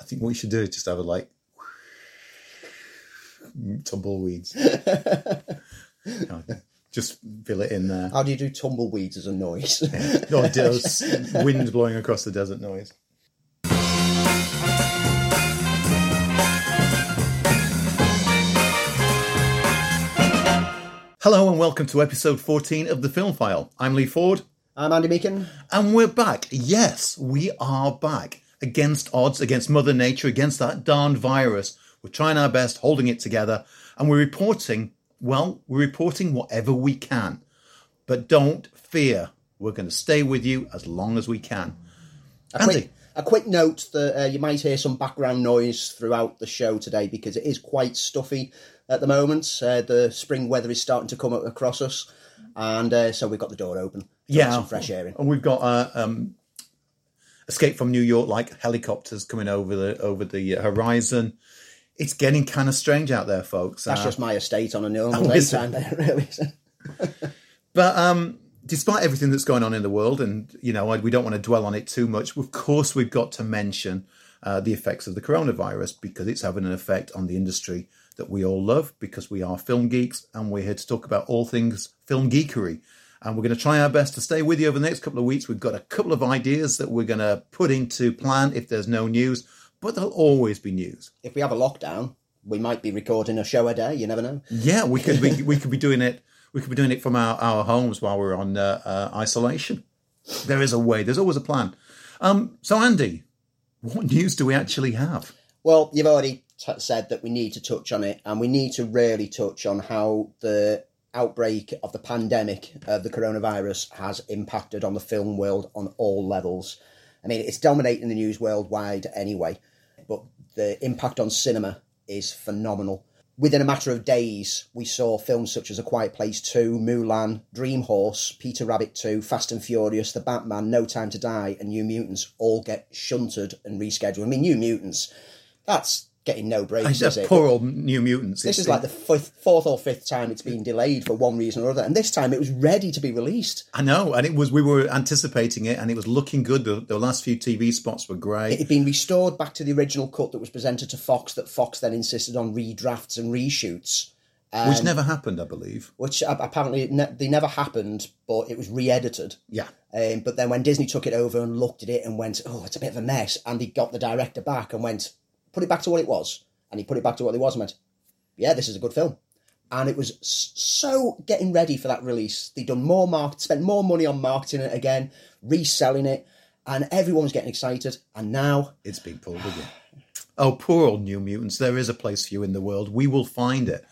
I think what you should do is just have a like tumbleweeds. Just fill it in there. How do you do tumbleweeds as a noise? Or does wind blowing across the desert noise. Hello and welcome to episode 14 of the Film File. I'm Lee Ford I'm Andy Meakin. and we're back. Yes, we are back. Against odds, against Mother Nature, against that darned virus. We're trying our best, holding it together, and we're reporting, well, we're reporting whatever we can. But don't fear, we're going to stay with you as long as we can. A Andy. quick, a quick note that uh, you might hear some background noise throughout the show today because it is quite stuffy at the moment. Uh, the spring weather is starting to come across us, and uh, so we've got the door open. Yeah, some fresh air in. And we've got uh, um, Escape from New York, like helicopters coming over the over the horizon. It's getting kind of strange out there, folks. That's Uh, just my estate on a normal Oh, day time there, really. But um, despite everything that's going on in the world, and you know, we don't want to dwell on it too much. Of course, we've got to mention uh, the effects of the coronavirus because it's having an effect on the industry that we all love. Because we are film geeks, and we're here to talk about all things film geekery. And we're going to try our best to stay with you over the next couple of weeks. We've got a couple of ideas that we're going to put into plan if there's no news, but there'll always be news. if we have a lockdown, we might be recording a show a day. You never know. Yeah, we could be we could be doing it. We could be doing it from our, our homes while we're on uh, uh, isolation. There is a way. There's always a plan. Um, so, Andy, what news do we actually have? Well, you've already t- said that we need to touch on it, and we need to really touch on how the outbreak of the pandemic of the coronavirus has impacted on the film world on all levels. I mean, it's dominating the news worldwide anyway, but the impact on cinema is phenomenal. Within a matter of days, we saw films such as A Quiet Place 2, Mulan, Dream Horse, Peter Rabbit 2, Fast and Furious, The Batman, No Time to Die, and New Mutants all get shunted and rescheduled. I mean, New Mutants, that's getting no breaks, is it? Poor old New Mutants. This It's- is like the fifth, fourth or fifth time it's been delayed for one reason or other, and this time it was ready to be released. I know, and it was. We were anticipating it, and it was looking good. The, the last few TV spots were great. It had been restored back to the original cut that was presented to Fox, that Fox then insisted on redrafts and reshoots, which never happened, I believe. which apparently ne- they never happened, but it was re-edited. Yeah, Um, but then when Disney took it over and looked at it and went, "Oh, it's a bit of a mess," and he got the director back and went, "Put it back to what it was," and he put it back to what it was and went, "Yeah, this is a good film." And it was so getting ready for that release. They'd done more market, spent more money on marketing it again, reselling it, and everyone was getting excited. And now it's been pulled again. Oh, poor old New Mutants. There is a place for you in the world. We will find it.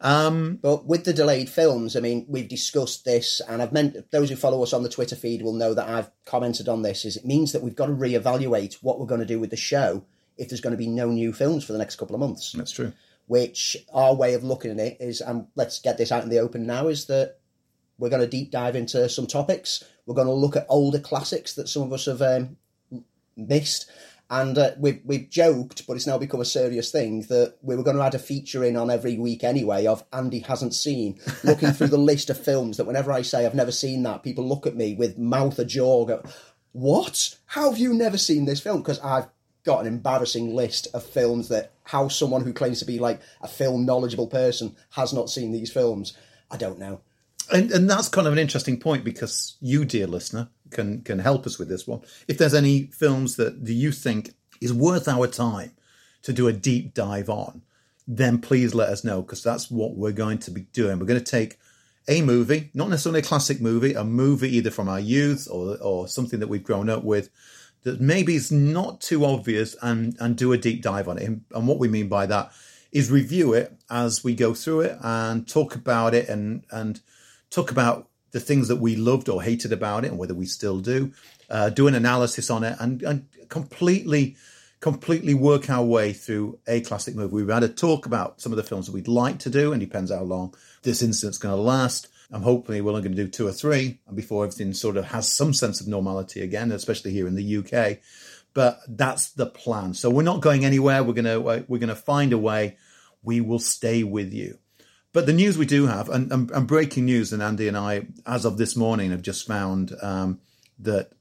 Um, But with the delayed films, I mean, we've discussed this, and I've meant those who follow us on the Twitter feed will know that I've commented on this. Is it means that we've got to reevaluate what we're going to do with the show if there's going to be no new films for the next couple of months. That's true. Which our way of looking at it is, and let's get this out in the open now, is that we're going to deep dive into some topics. We're going to look at older classics that some of us have um, missed. And uh, we've, we've joked, but it's now become a serious thing that we were going to add a feature in on every week anyway of Andy hasn't seen, looking through the list of films that whenever I say I've never seen that, people look at me with mouth ajar, go, What? How have you never seen this film? Because I've got an embarrassing list of films that how someone who claims to be like a film knowledgeable person has not seen these films. I don't know. And, and that's kind of an interesting point because you, dear listener, can can help us with this one. If there's any films that do you think is worth our time to do a deep dive on, then please let us know because that's what we're going to be doing. We're going to take a movie, not necessarily a classic movie, a movie either from our youth or or something that we've grown up with that maybe is not too obvious and and do a deep dive on it. And, and what we mean by that is review it as we go through it and talk about it and and talk about the things that we loved or hated about it and whether we still do. Uh, do an analysis on it and, and completely completely work our way through a classic movie. We've had a talk about some of the films that we'd like to do, and depends how long this incident's going to last. I'm hopefully we're only going to do two or three and before everything sort of has some sense of normality again, especially here in the UK. But that's the plan. So we're not going anywhere. We're gonna we're gonna find a way. We will stay with you. But the news we do have, and, and, and breaking news, and Andy and I, as of this morning, have just found um, that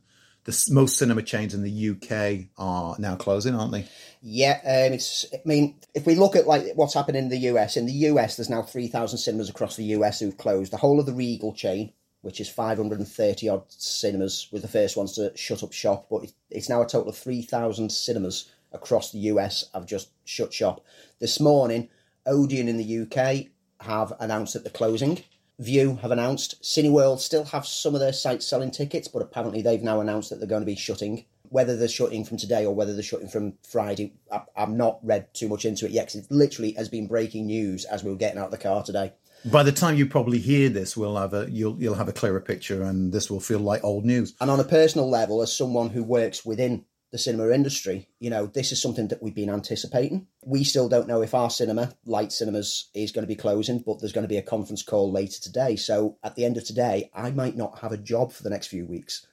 the most cinema chains in the UK are now closing, aren't they? Yeah, um, it's. I mean, if we look at like what's happened in the US, in the US, there's now three thousand cinemas across the US who've closed. The whole of the Regal chain, which is five hundred and thirty odd cinemas, was the first ones to shut up shop. But it's now a total of three thousand cinemas across the US have just shut shop. This morning, Odeon in the UK have announced that they're closing. Vue have announced. Cineworld still have some of their sites selling tickets, but apparently they've now announced that they're going to be shutting. Whether they're shutting from today or whether they're shutting from Friday, I, I've not read too much into it yet because it literally has been breaking news as we were getting out of the car today. By the time you probably hear this, we'll have a you'll you'll have a clearer picture, and this will feel like old news. And on a personal level, as someone who works within the cinema industry, you know, this is something that we've been anticipating. We still don't know if our cinema, Light Cinemas, is going to be closing, but there's going to be a conference call later today. So at the end of today, I might not have a job for the next few weeks.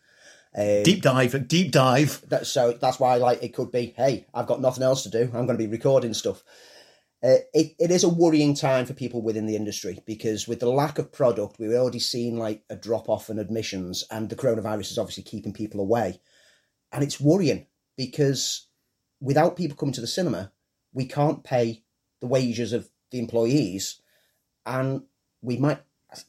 Deep dive, deep dive. That, so that's why, like, it could be, hey, I've got nothing else to do. I'm going to be recording stuff. Uh, it, it is a worrying time for people within the industry because with the lack of product, we've already seen like a drop off in admissions, and the coronavirus is obviously keeping people away. And it's worrying because without people coming to the cinema, we can't pay the wages of the employees, and we might,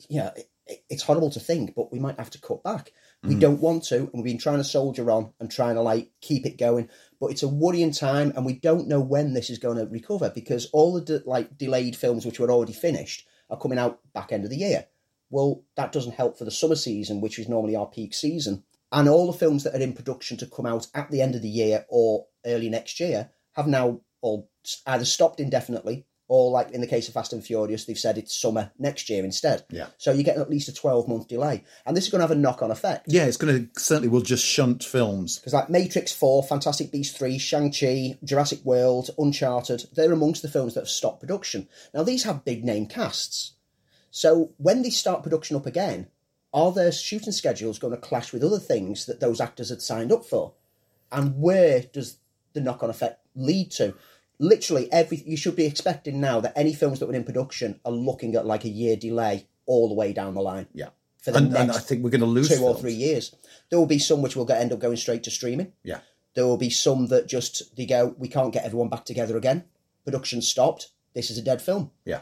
you know, it, it- it's horrible to think, but we might have to cut back. We hmm. don't want to, and we've been trying to soldier on and trying to like keep it going. But it's a worrying time, and we don't know when this is going to recover because all the de- like delayed films which were already finished are coming out back end of the year. Well, that doesn't help for the summer season, which is normally our peak season. And all the films that are in production to come out at the end of the year or early next year have now all either stopped indefinitely or, like in the case of Fast and Furious, they've said it's summer next year instead. Yeah. So you're getting at least a 12 month delay. And this is going to have a knock on effect. Yeah, it's going to certainly will just shunt films. Because like Matrix 4, Fantastic Beasts 3, Shang-Chi, Jurassic World, Uncharted, they're amongst the films that have stopped production. Now these have big name casts. So when they start production up again, are their shooting schedules going to clash with other things that those actors had signed up for? And where does the knock-on effect lead to? Literally every you should be expecting now that any films that were in production are looking at like a year delay all the way down the line. Yeah, For the and, next and I think we're going to lose two or three years. There will be some which will get, end up going straight to streaming. Yeah, There will be some that just they go, we can't get everyone back together again. Production stopped. This is a dead film. yeah.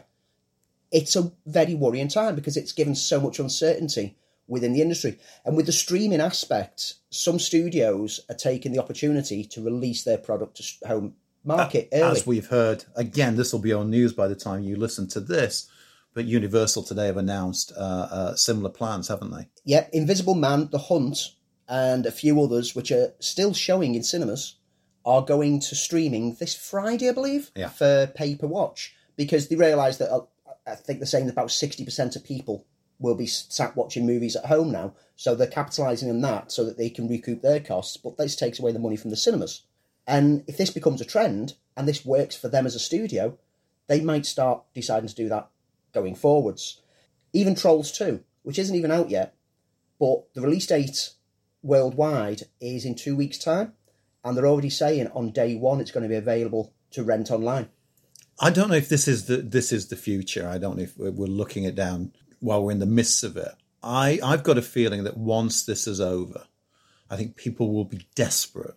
It's a very worrying time because it's given so much uncertainty within the industry. And with the streaming aspect, some studios are taking the opportunity to release their product to home market early. As we've heard, again, this will be on news by the time you listen to this. But Universal today have announced uh, uh, similar plans, haven't they? Yeah, Invisible Man, The Hunt, and a few others which are still showing in cinemas are going to streaming this Friday, I believe, Yeah. for pay per watch because they realise that uh, I think they're saying about sixty percent of people will be sat watching movies at home now, so they're capitalising on that so that they can recoup their costs. But this takes away the money from the cinemas, and if this becomes a trend and this works for them as a studio, they might start deciding to do that going forwards. Even Trolls 2, which isn't even out yet, but the release date worldwide is in two weeks' time, and they're already saying on day one it's going to be available to rent online. I don't know if this is the this is the future. I don't know if we're we're looking it down while we're in the midst of it. I I've got a feeling that once this is over, I think people will be desperate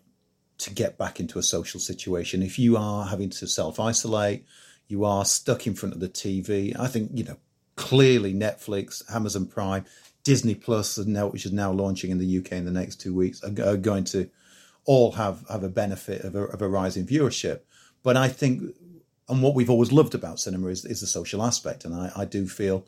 to get back into a social situation. If you are having to self isolate, you are stuck in front of the TV. I think you know clearly Netflix, Amazon Prime, Disney Plus, which is now launching in the UK in the next two weeks, are, are going to all have have a benefit of a, of a rise in viewership. But I think and what we've always loved about cinema is, is the social aspect. And I, I do feel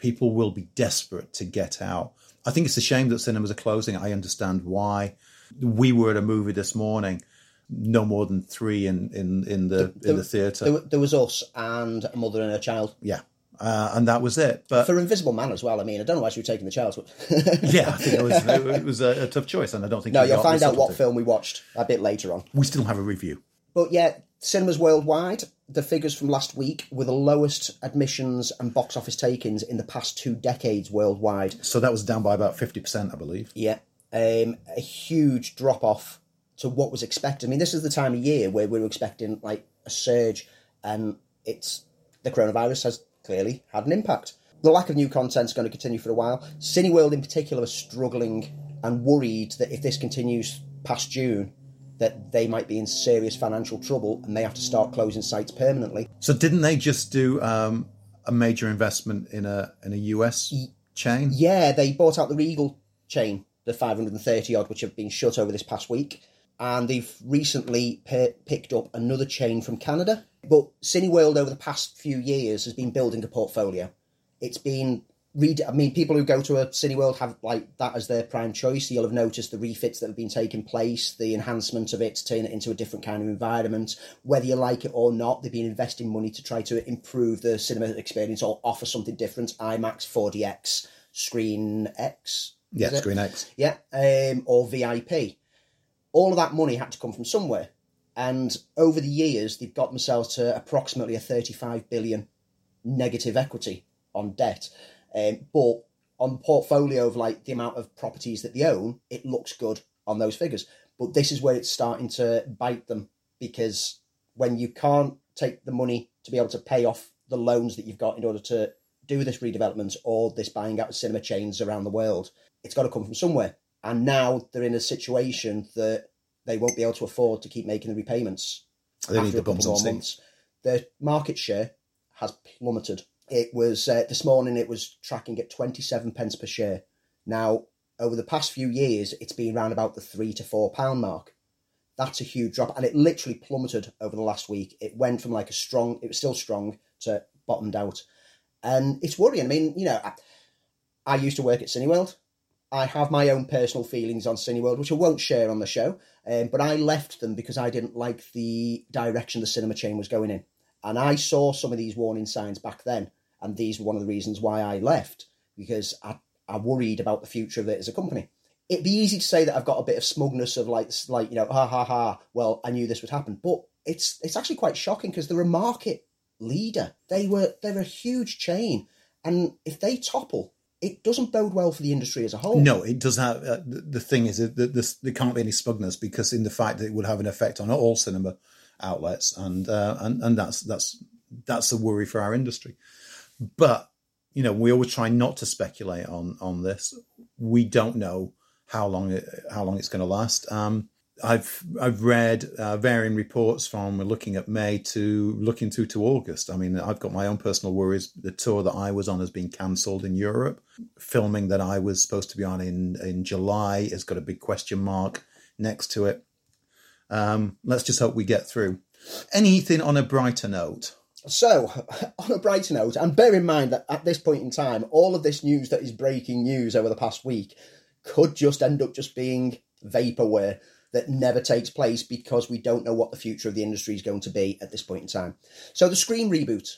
people will be desperate to get out. I think it's a shame that cinemas are closing. I understand why. We were at a movie this morning, no more than three in, in, in the in the theatre. There, there was us and a mother and her child. yeah. Uh, and that was it. But For Invisible Man as well, I mean, I don't know why she was taking the child. But yeah, I think it was, it was a, a tough choice. And I don't think no, you'll find out what film we watched a bit later on. We still have a review. But yeah, cinemas worldwide, the figures from last week were the lowest admissions and box office takings in the past two decades worldwide. So that was down by about 50%, I believe. Yeah, um, a huge drop off to what was expected. I mean, this is the time of year where we were expecting like a surge, and it's the coronavirus has clearly had an impact. The lack of new content is going to continue for a while. Cineworld, in particular, are struggling and worried that if this continues past June, that they might be in serious financial trouble and they have to start closing sites permanently. So didn't they just do um, a major investment in a in a US chain? Yeah, they bought out the Regal chain, the 530 odd, which have been shut over this past week. And they've recently p- picked up another chain from Canada. But Cineworld over the past few years has been building a portfolio. It's been read. I mean, people who go to a Cineworld have like that as their prime choice. You'll have noticed the refits that have been taking place, the enhancement of it to turn it into a different kind of environment. Whether you like it or not, they've been investing money to try to improve the cinema experience or offer something different. IMAX, 4DX, Screen X. Yeah. Screen X. Yeah, um, or VIP. All of that money had to come from somewhere. And over the years, they've got themselves to approximately a 35 billion negative equity on debt. Um, but on the portfolio of like the amount of properties that they own, it looks good on those figures. But this is where it's starting to bite them because when you can't take the money to be able to pay off the loans that you've got in order to do this redevelopment or this buying out of cinema chains around the world, it's got to come from somewhere. And now they're in a situation that they won't be able to afford to keep making the repayments They need after the a couple on more months. Their market share has plummeted. It was uh, this morning. It was tracking at twenty seven pence per share. Now, over the past few years, it's been around about the three to four pound mark. That's a huge drop, and it literally plummeted over the last week. It went from like a strong, it was still strong, to bottomed out, and it's worrying. I mean, you know, I, I used to work at Cineworld. I have my own personal feelings on Cineworld, which I won't share on the show. Um, but I left them because I didn't like the direction the cinema chain was going in. And I saw some of these warning signs back then. And these were one of the reasons why I left, because I, I worried about the future of it as a company. It'd be easy to say that I've got a bit of smugness of like, like you know, ha ha ha, well, I knew this would happen. But it's it's actually quite shocking because they're a market leader. They were they're a huge chain. And if they topple, it doesn't bode well for the industry as a whole. No, it does have. Uh, the, thing is that this, there can't be any smugness because in the fact that it would have an effect on all cinema outlets, and uh, and and that's that's that's a worry for our industry. But you know, we always try not to speculate on on this. We don't know how long it, how long it's going to last. Um, I've I've read uh, varying reports from looking at May to looking through to August. I mean, I've got my own personal worries. The tour that I was on has been cancelled in Europe. Filming that I was supposed to be on in in July has got a big question mark next to it. Um, let's just hope we get through. Anything on a brighter note? So, on a brighter note, and bear in mind that at this point in time, all of this news that is breaking news over the past week could just end up just being vaporware that never takes place because we don't know what the future of the industry is going to be at this point in time. So, the Scream reboot.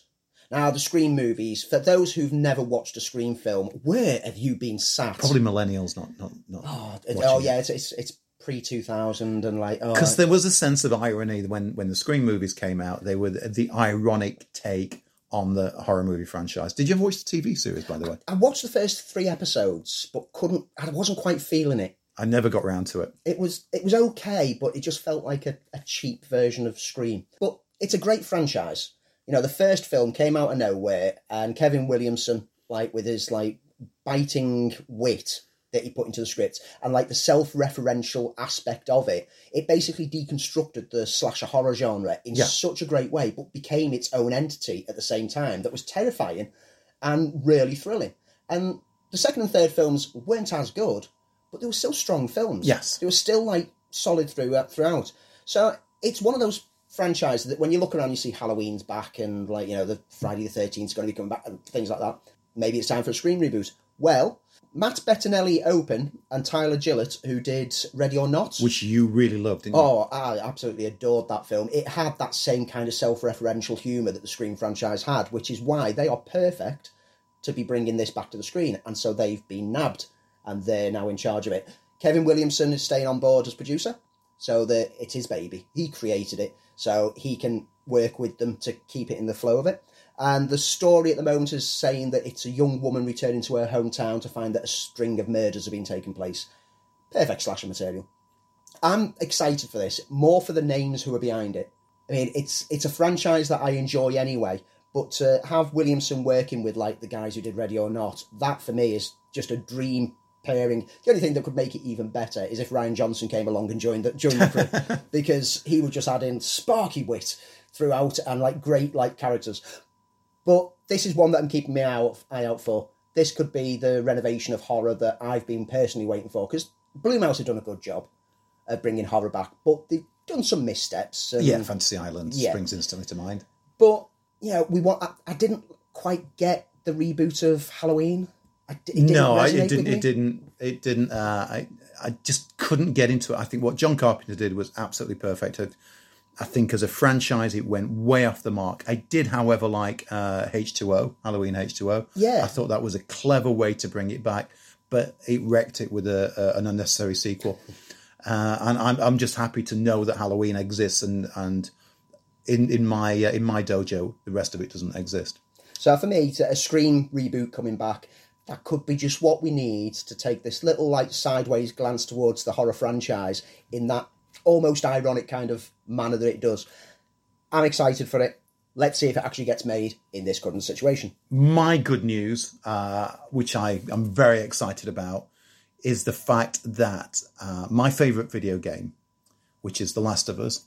Now, the Scream movies, for those who've never watched a Scream film, where have you been sat? Probably millennials, not not not. Oh, oh it. yeah, it's, it's, it's pre 2000 and like, oh, because there was a sense of irony when when the Scream movies came out. They were the, the ironic take on the horror movie franchise. Did you ever watch the TV series, by the way? I watched the first three episodes, but couldn't, I wasn't quite feeling it. I never got round to it. it was it was okay, but it just felt like a, a cheap version of Scream. But it's a great franchise. You know, the first film came out of nowhere, and Kevin Williamson, like with his like biting wit that he put into the script, and like the self-referential aspect of it, it basically deconstructed the slasher horror genre in Yeah. such a great way, but became its own entity at the same time that was terrifying and really thrilling. And the second and third films weren't as good, but they were still strong films. Yes. they were still like solid through, uh, throughout. So it's one of those franchises that when you look around, you see Halloween's back and like you know the Friday the Thirteenth is going to be coming back and things like that. Maybe it's time for a screen reboot. Well, Matt Bettinelli-Olpin and Tyler Gillett, who did Ready or Not, Which you really loved, didn't you? Oh, I absolutely adored that film. It had that same kind of self-referential humour that the Scream franchise had, which is why they are perfect to be bringing this back to the screen. And so they've been nabbed, and they're now in charge of it. Kevin Williamson is staying on board as producer, so that it's his baby. He created it, so he can work with them to keep it in the flow of it. And the story at the moment is saying that it's a young woman returning to her hometown to find that a string of murders have been taking place. Perfect slasher material. I'm excited for this, more for the names who are behind it. I mean, it's it's a franchise that I enjoy anyway, but to have Williamson working with like the guys who did Ready or Not, that for me is just a dream pairing. The only thing that could make it even better is if Rian Johnson came along and joined the joined the crew, because he would just add in sparky wit throughout and like great like characters. But this is one that I'm keeping my eye out, eye out for. This could be the renovation of horror that I've been personally waiting for because Blumhouse have done a good job of bringing horror back, but they've done some missteps. And, Yeah, Fantasy Island Yeah. springs instantly to mind. But yeah, we want. I, I didn't quite get the reboot of Halloween. I, it didn't no, I, it didn't. It didn't. It didn't. Uh, I I just couldn't get into it. I think what John Carpenter did was absolutely perfect. I, I think as a franchise, it went way off the mark. I did, however, like uh, H2O, Halloween H2O. Yeah. I thought that was a clever way to bring it back, but it wrecked it with a, a, an unnecessary sequel. Uh, and I'm I'm just happy to know that Halloween exists, and and in in my uh, in my dojo, the rest of it doesn't exist. So for me, a Scream reboot coming back, that could be just what we need to take this little like sideways glance towards the horror franchise in that almost ironic kind of manner that it does. I'm excited for it. Let's see if it actually gets made in this current situation. my good news, uh, which I am very excited about, is the fact that uh, my favorite video game, which is The Last of Us,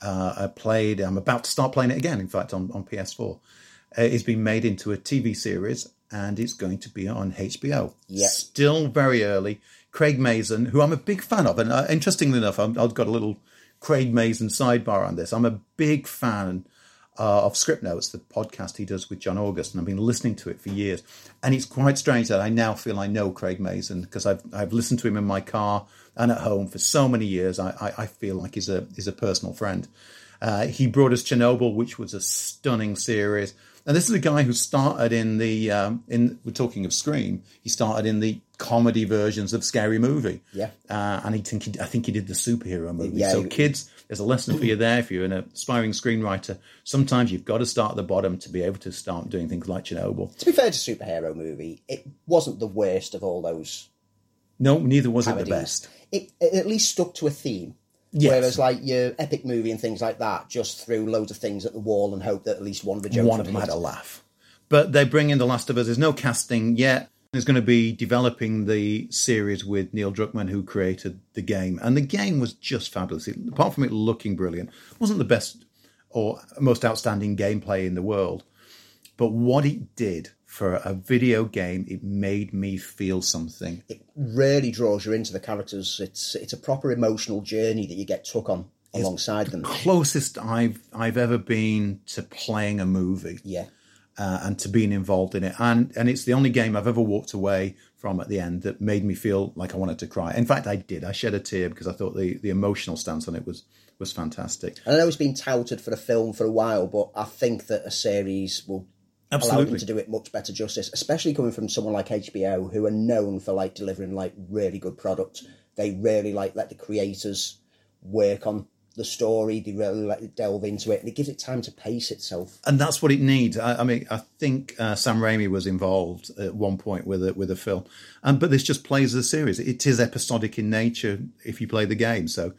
uh, I played. I'm about to start playing it again. In fact, on on PS4, uh, is being made into a TV series, and it's going to be on HBO. Yeah. Still very early. Craig Mazin, who I'm a big fan of, and uh, interestingly enough, I'm, I've got a little Craig Mazin sidebar on this. I'm a big fan uh, of Scriptnotes, the podcast he does with John August, and I've been listening to it for years. And it's quite strange that I now feel I know Craig Mazin because I've I've listened to him in my car and at home for so many years. I I, I feel like he's a he's a personal friend. Uh, he brought us Chernobyl, which was a stunning series. And this is a guy who started in the um, in we're talking of Scream. He started in the comedy versions of Scary Movie. Yeah. Uh, and he think he, I think he did the superhero movie. Yeah, so he- kids, there's a lesson for you there. If you're an aspiring screenwriter, sometimes you've got to start at the bottom to be able to start doing things like Chernobyl. To be fair to superhero movie, it wasn't the worst of all those No, neither was it the best. It, it at least stuck to a theme. Yes. Whereas, like your epic movie and things like that, just threw loads of things at the wall and hope that at least one of the jokes One of them hit. had a laugh. But they bring in The Last of Us. There's no casting yet. There's going to be developing the series with Neil Druckmann, who created the game. And the game was just fabulous. It, apart from it looking brilliant, it wasn't the best or most outstanding gameplay in the world. But what it did for a video game, it made me feel something. It really draws you into the characters. It's it's a proper emotional journey that you get took on alongside them. Closest I've I've ever been to playing a movie. Yeah. uh, and to being involved in it. And and it's the only game I've ever walked away from at the end that made me feel like I wanted to cry. In fact, I did. I shed a tear because I thought the, the emotional stance on it was was fantastic. And I know it's been touted for a film for a while, but I think that a series will allow them Absolutely. to do it much better justice, especially coming from someone like HBO, who are known for like delivering like really good product. They really like let the creators work on the story. They really let it delve into it, and it gives it time to pace itself. And that's what it needs. I, I mean, I think uh, Sam Raimi was involved at one point with a, with a film, um, but this just plays the series. It is episodic in nature if you play the game. So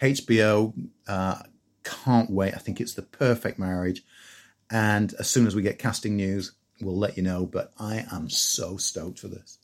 HBO uh, can't wait. I think it's the perfect marriage. And as soon as we get casting news, we'll let you know. But I am so stoked for this.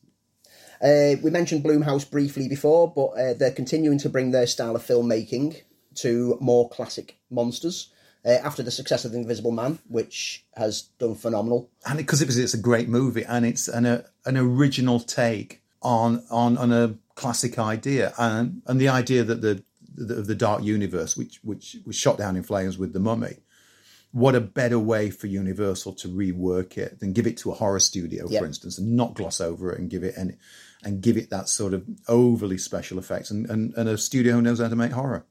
Uh, we mentioned Blumhouse briefly before, but uh, they're continuing to bring their style of filmmaking to more classic monsters. Uh, after the success of The Invisible Man, which has done phenomenal, and because it, it's a great movie and it's an a, an original take on on on a classic idea and and the idea that the the, the dark universe which which was shot down in flames with the mummy what a better way for universal to rework it than give it to a horror studio Yeah. for instance and not gloss over it and give it and and give it that sort of overly special effects and and, and a studio who knows how to make horror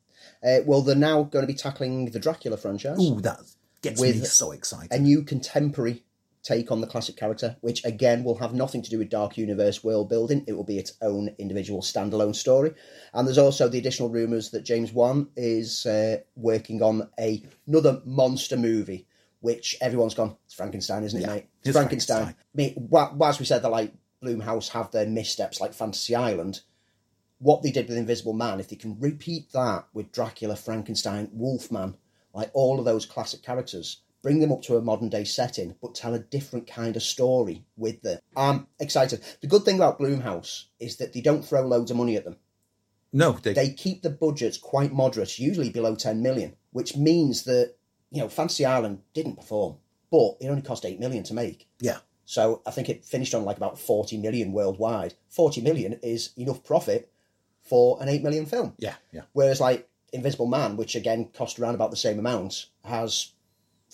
uh, well, they're now going to be tackling the Dracula franchise. Ooh, that gets me With so excited a new contemporary take on the classic character, which again will have nothing to do with Dark Universe world building. It will be its own individual standalone story. And there's also the additional rumours that James Wan is uh, working on a, another monster movie, which everyone's gone, it's Frankenstein, isn't it, Yeah, mate? it's Frankenstein. Frankenstein. I mean, whilst we said that, like, Blumhouse have their missteps like Fantasy Island, what they did with Invisible Man, if they can repeat that with Dracula, Frankenstein, Wolfman, like all of those classic characters, bring them up to a modern day setting, but tell a different kind of story with them. I'm excited. The good thing about Blumhouse is that they don't throw loads of money at them. No, they, They keep the budgets quite moderate, usually below 10 million, which means that, you know, Fantasy Island didn't perform, but it only cost 8 million to make. yeah, So I think it finished on like about 40 million worldwide. 40 million is enough profit for an 8 million film. yeah, yeah. Whereas like Invisible Man, which again cost around about the same amount, has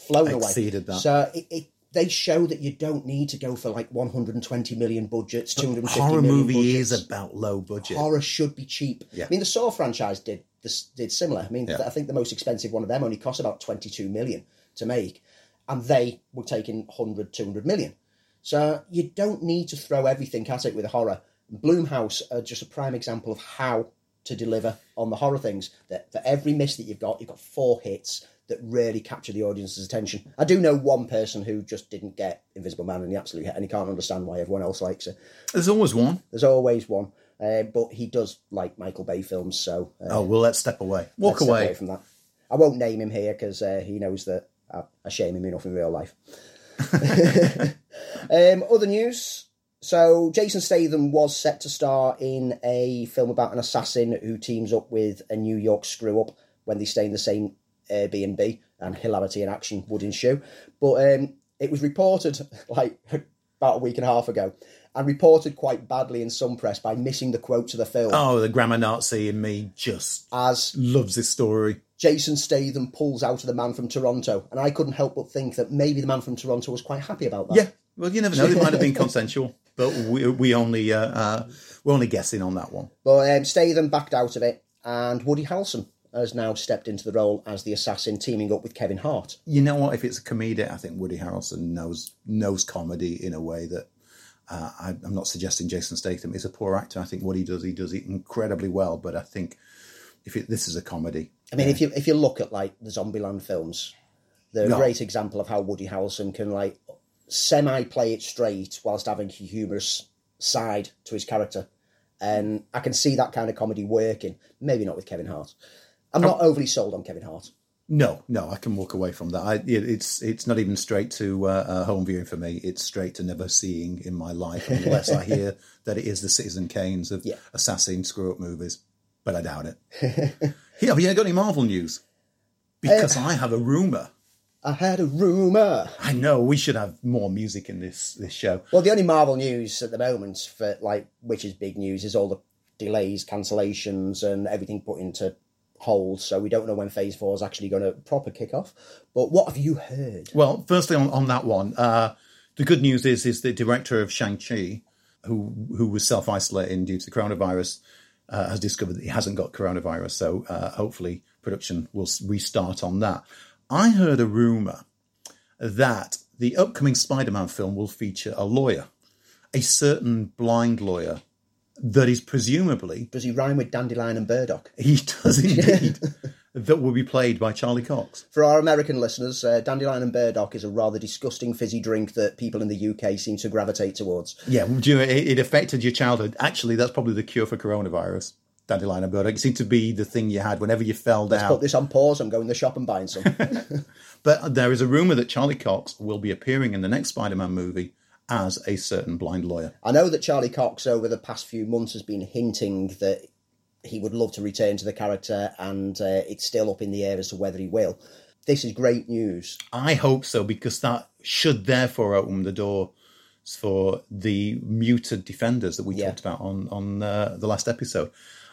flown away. Exceeded that. So it, it, they show that you don't need to go for like 120 million budgets, 250 Horror million movie budgets. is about low budget. Horror should be cheap. Yeah. I mean, the Saw franchise did this did similar. I mean, Yeah. I think the most expensive one of them only cost about 22 million to make, and they were taking 100, 200 million. So you don't need to throw everything at it with a horror. Blumhouse are just a prime example of how to deliver on the horror things. That for every miss that you've got, you've got four hits that really capture the audience's attention. I do know one person who just didn't get Invisible Man and he absolutely hit, and he can't understand why everyone else likes it. There's always one. There's always one, uh, but he does like Michael Bay films, so uh, Oh, well, let's step away. Walk away. away from that. I won't name him here because uh, he knows that I, I shame him enough in real life. um, other news. So Jason Statham was set to star in a film about an assassin who teams up with a New York screw up when they stay in the same Airbnb, and hilarity and action would ensue. But um, it was reported like about a week and a half ago, and reported quite badly in some press by missing the quote to the film Oh, the grammar Nazi in me just as loves this story. Jason Statham pulls out of the man from Toronto, and I couldn't help but think that maybe the man from Toronto was quite happy about that. Yeah. Well, you never know. It might have been consensual, but we we only uh, uh, we're only guessing on that one. But um, Statham backed out of it, and Woody Harrelson has now stepped into the role as the assassin, teaming up with Kevin Hart. You know what? If it's a comedic, I think Woody Harrelson knows knows comedy in a way that uh, I, I'm not suggesting Jason Statham is a poor actor. I think what he does, he does it incredibly well. But I think if it, this is a comedy, I mean, if you if you look at like the Zombieland films, they're a great example of how Woody Harrelson can like semi play it straight whilst having a humorous side to his character, and I can see that kind of comedy working. Maybe not with Kevin Hart. I'm not overly sold on Kevin Hart. no, no, I can walk away from that. I, it's it's not even straight to uh, uh, home viewing for me. It's straight to never seeing in my life unless I hear that it is the Citizen Kanes of Yeah. assassin screw up movies. But I doubt it. yeah, have you got any Marvel news? Because I have a rumor. I had a rumor. I know we should have more music in this this show. Well, the only Marvel news at the moment for like which is big news is all the delays, cancellations, and everything put into hold. So we don't know when Phase Four is actually going to proper kick off. But what have you heard? Well, firstly on, on that one, uh, the good news is is the director of Shang Chi, who who was self isolating due to the coronavirus, uh, has discovered that he hasn't got coronavirus. So uh, hopefully production will restart on that. I heard a rumor that the upcoming Spider-Man film will feature a lawyer, a certain blind lawyer that is presumably Does he rhyme with dandelion and burdock? he does indeed that will be played by Charlie Cox. For our American listeners, uh, dandelion and burdock is a rather disgusting fizzy drink that people in the UK seem to gravitate towards. Yeah, do you know, it, it affected your childhood. Actually, that's probably the cure for coronavirus. Dandelion and burdock. It seemed to be the thing you had whenever you fell down. Just Put this on pause. I'm going to the shop and buying some. But there is a rumor that Charlie Cox will be appearing in the next Spider-Man movie as a certain blind lawyer. I know that Charlie Cox over the past few months has been hinting that he would love to return to the character, and uh, it's still up in the air as to whether he will. This is great news. I hope so because that should therefore open the door for the muted defenders that we Yeah. talked about on on uh, the last episode.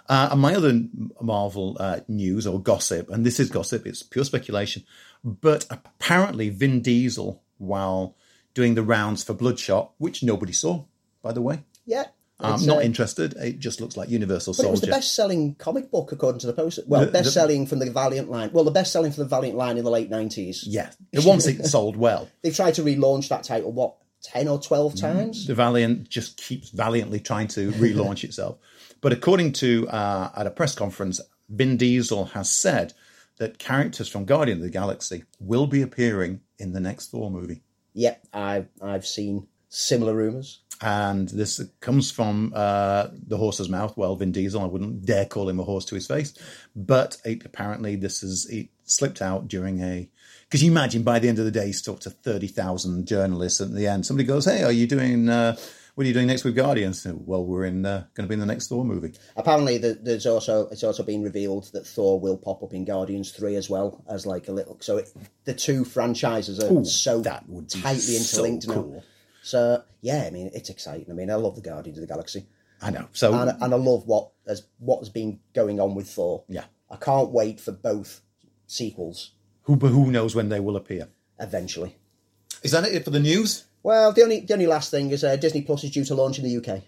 Uh, and my other Marvel uh, news or gossip, and this is gossip, it's pure speculation, but apparently Vin Diesel, while doing the rounds for Bloodshot, which nobody saw, by the way, Yeah. I'm It's, not uh, interested. It just looks like Universal But it was the best-selling comic book according to the poster. Well, The- the- best-selling from the Valiant line. Well, the best-selling from the Valiant line in the late nineties. Yeah, the once it sold well. They've tried to relaunch that title what ten or twelve Mm. times. the Valiant just keeps valiantly trying to relaunch itself. But according to uh, at a press conference, Vin Diesel has said that characters from Guardian of the Galaxy will be appearing in the next Thor movie. Yep, I've I've seen similar rumours. And this comes from uh, the horse's mouth. Well, Vin Diesel, I wouldn't dare call him a horse to his face, but it, apparently this is it slipped out during a Because you imagine by the end of the day, he's talked to 30,000 journalists at the end. Somebody goes, Hey, are you doing, uh, what are you doing next with Guardians? Well, we're in, uh, going to be in the next Thor movie. Apparently, the, there's also it's also been revealed that Thor will pop up in Guardians Three as well as like a little. So it, the two franchises are Ooh, so that would tightly so interlinked now. cool. So yeah, I mean it's exciting. I mean I love the Guardians of the Galaxy, I know. So, and, and I love what has what has been going on with Thor. yeah. I can't wait for both sequels Who, but who knows when they will appear? eventually. Is that it for the news? Well, the only the only last thing is uh, Disney Plus is due to launch in the UK.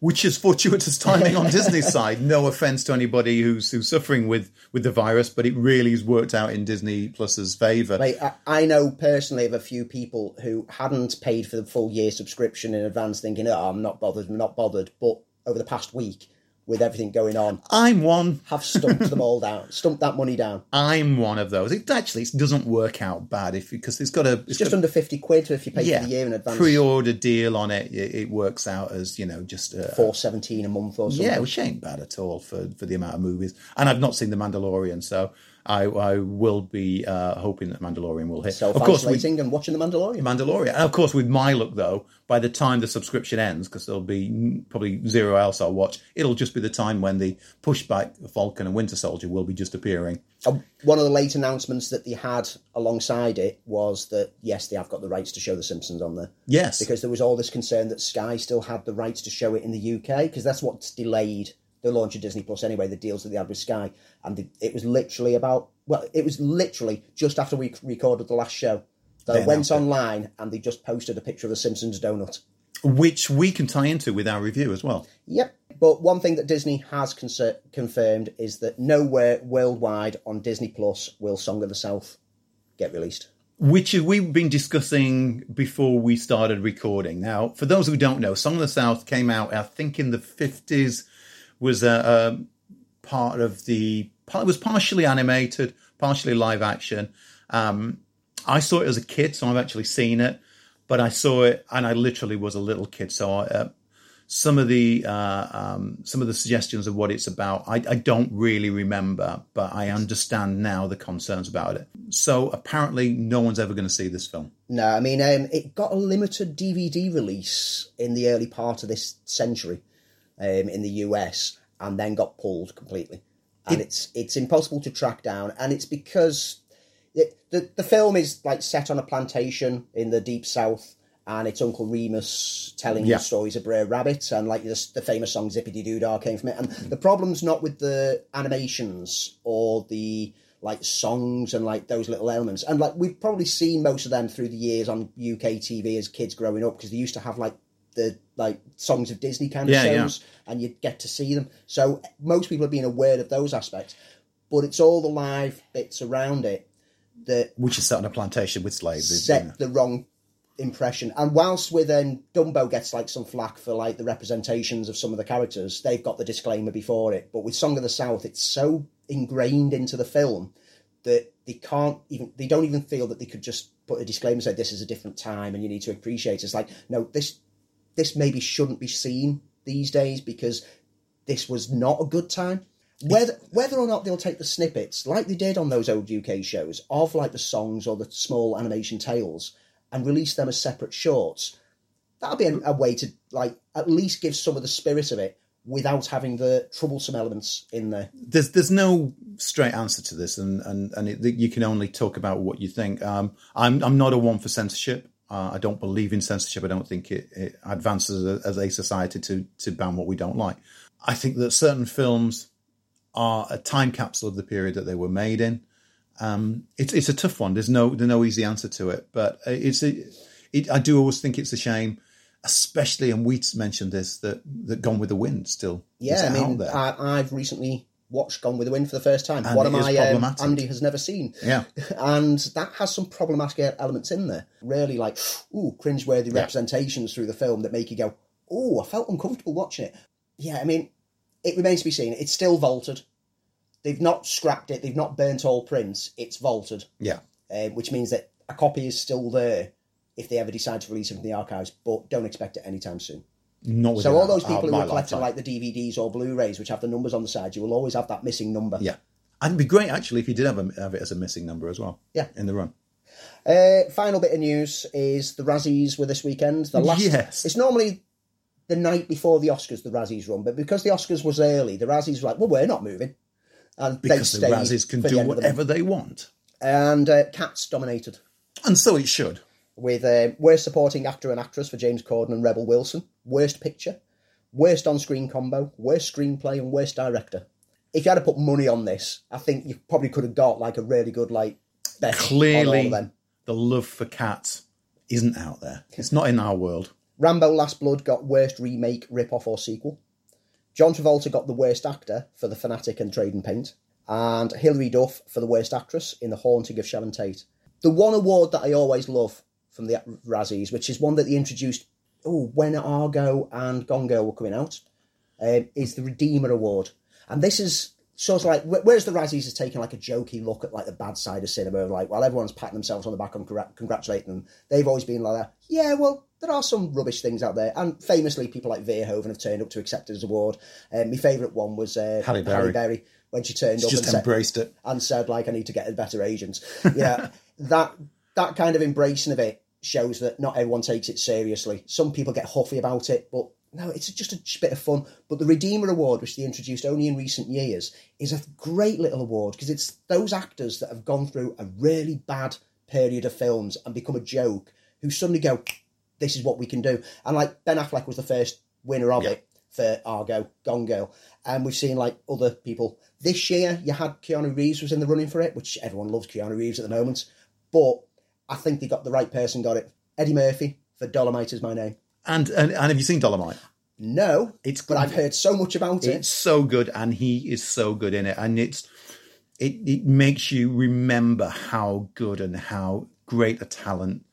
Which is fortuitous timing on Disney's side. No offense to anybody who's who's suffering with with the virus, but it really has worked out in Disney Plus's favour. I, I know personally of a few people who hadn't paid for the full year subscription in advance, thinking, "Oh, I'm not bothered, I'm not bothered." But over the past week, with everything going on, I'm one. have stumped them all down, stumped that money down. I'm one of those. It actually it doesn't work out bad if because it's got a it's Just got, under fifty quid if you pay yeah for the year in advance. pre-order deal on it. it. It works out as you know just uh, Four seventeen a month or something. yeah, which ain't bad at all for for the amount of movies. And I've not seen the Mandalorian, so I I will be uh, hoping that Mandalorian will hit. Self of course, with isolating and watching the Mandalorian. Mandalorian. And of course, with my look though, by the time the subscription ends, because there'll be probably zero else I'll watch, it'll just be the time when the pushback Falcon and Winter Soldier will be just appearing. Uh, One of the late announcements that they had alongside it was that yes, they have got the rights to show The Simpsons on there. Yes, because there was all this concern that Sky still had the rights to show it in the UK because that's what's delayed the launch of Disney Plus anyway. The deals that they had with Sky, and the, it was literally about well, it was literally just after we recorded the last show. that They I went announced it. online and they just posted a picture of the Simpsons donut. which we can tie into with our review as well. Yep. But one thing that Disney has concer- confirmed is that nowhere worldwide on Disney Plus will Song of the South get released. Which we've been discussing before we started recording. Now, for those who don't know, Song of the South came out, I think, in the fifties. Was a, a part of the. It was partially animated, partially live action. Um, I saw it as a kid, so I've actually seen it. But I saw it, and I literally was a little kid, so I, uh, some of the uh, um, some of the suggestions of what it's about, I, I don't really remember, but I understand now the concerns about it. So apparently, no one's ever going to see this film. No, I mean, um, it got a limited DVD release in the early part of this century um, in the US and then got pulled completely. And it's it's impossible to track down, and it's because it, the the film is like set on a plantation in the deep south, and it's Uncle Remus telling Yeah. the stories of Brer Rabbit, and like the, the famous song "Zippity Doo Dah" came from it. And the problem's not with the animations or the like songs and like those little elements. And like we've probably seen most of them through the years on UK TV as kids growing up because they used to have like the like songs of Disney kind of Yeah, yeah. shows, and you'd get to see them. So most people have been aware of those aspects, but it's all the live bits around it that Which is set on a plantation with slaves. isn't set it? the wrong impression. And whilst with um, Dumbo gets like some flack for like the representations of some of the characters, they've got the disclaimer before it. But with Song of the South, it's so ingrained into the film that they can't even they don't even feel that they could just put a disclaimer and say this is a different time and you need to appreciate it. It's like no, this this maybe shouldn't be seen these days because this was not a good time. Whether whether or not they'll take the snippets, like they did on those old UK shows, of like the songs or the small animation tales, and release them as separate shorts, that'll be a, a way to like at least give some of the spirit of it without having the troublesome elements in there. There's there's no straight answer to this, and and and it, you can only talk about what you think. Um, I'm I'm not a one for censorship. Uh, I don't believe in censorship. I don't think it, it advances as a, as a society to to ban what we don't like. I think that certain films are a time capsule of the period that they were made in. Um, it's it's a tough one. There's no there's no easy answer to it, but it's a, it, I do always think it's a shame, especially and we mentioned this that that Gone with the Wind still Yeah, I mean. I, I've recently watched Gone with the Wind for the first time. And it is my um. Andy has never seen. Yeah. and that has some problematic elements in there. Really, like ooh, cringeworthy representations through the film that make you go, "Oh, I felt uncomfortable watching it." Yeah, I mean, it remains to be seen. It's still vaulted. They've not scrapped it. They've not burnt all prints. It's vaulted, yeah. uh, which means that a copy is still there if they ever decide to release it from the archives. But don't expect it anytime soon. Not So all those people who are collecting like the DVDs or Blu-rays, which have the numbers on the side, you will always have that missing number. yeah, and it'd be great actually if you did have, a, have it as a missing number as well. Yeah. in the run. Uh, final bit of news is the Razzies were this weekend. The last. Yes. It's normally the night before the Oscars the Razzies run, but because the Oscars was early, the Razzies were like, well, we're not moving. And Because the Razzies can the do the whatever they want. And uh, Cats dominated And so it should. With uh, worst supporting actor and actress for James Corden and Rebel Wilson, worst picture, worst on-screen combo, worst screenplay, and worst director. If you had to put money on this, I think you probably could have got like a really good like all Clearly, of them. the love for cats isn't out there. It's not in our world. Rambo Last Blood got worst remake, rip-off, or sequel. John Travolta got the worst actor for The Fanatic and Trading Paint. And Hilary Duff for the worst actress in The Haunting of Sharon Tate. The one award that I always love from the Razzies, which is one that they introduced oh, when Argo and Gone Girl were coming out, um, is the Redeemer Award. And this is sort of like, wh- whereas the Razzies has taken like a jokey look at like the bad side of cinema, like while everyone's patting themselves on the back and congratulating them, they've always been like, yeah, well, there are some rubbish things out there. And famously, people like Verhoeven have turned up to accept his award. Um, my favourite one was uh, Halle Berry. when she turned She up and said, embraced it. and said like I need to get a better agent. Yeah, that that kind of embracing of it shows that not everyone takes it seriously. Some people get huffy about it, but no, it's just a bit of fun. But the Redeemer Award, which they introduced only in recent years, is a great little award because it's those actors that have gone through a really bad period of films and become a joke who suddenly go, "This is what we can do." And like Ben Affleck was the first winner of Yeah. it for Argo, Gone Girl, and we've seen like other people. This year, you had Keanu Reeves was in the running for it, which everyone loves Keanu Reeves at the moment. But I think they got the right person, got it. Eddie Murphy for Dolemite is my name. And, and and have you seen Dolemite? No, It's but good. I've heard so much about it. It's so good, and he is so good in it, and it's it it makes you remember how good and how great a talent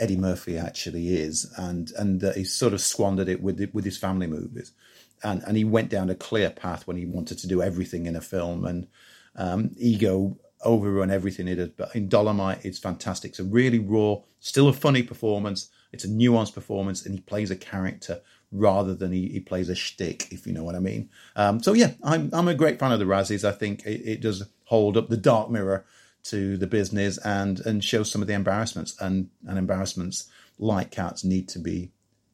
Eddie Murphy actually is, and and that he sort of squandered it with with his family movies, and and he went down a clear path when he wanted to do everything in a film, and um, ego overrun everything he did. But in Dolemite, it's fantastic. It's a really raw, still a funny performance. It's a nuanced performance, and he plays a character rather than he, he plays a shtick, if you know what I mean. Um, so yeah, I'm I'm a great fan of the Razzies. I think it, it does hold up the dark mirror to the business and and show some of the embarrassments and and embarrassments like cats need to be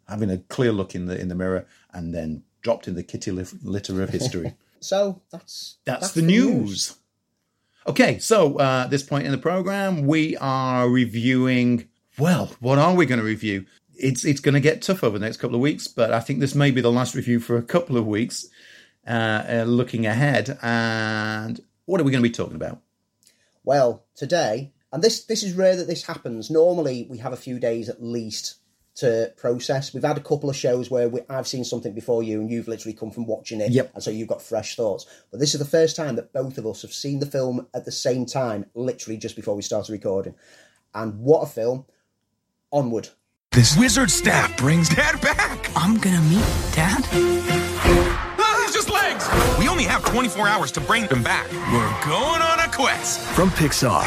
having a clear look in the in the mirror and then dropped in the kitty litter of history. So that's That's, the, news. Okay, so uh, at this point in the program, we are reviewing. Well, what are we going to review? It's it's going to get tough over the next couple of weeks, but I think this may be the last review for a couple of weeks. Uh, uh, looking ahead, and what are we going to be talking about? Well, today, and this this is rare that this happens. Normally, we have a few days at least to process. We've had a couple of shows where we, I've seen something before you, and you've literally come from watching it, Yep. and so you've got fresh thoughts. But this is the first time that both of us have seen the film at the same time, literally just before we started recording. And what a film! Onward. This wizard staff brings Dad back. I'm gonna meet Dad? Ah, he's just legs. We only have 24 hours to bring him back. We're going on a quest. From Pixar,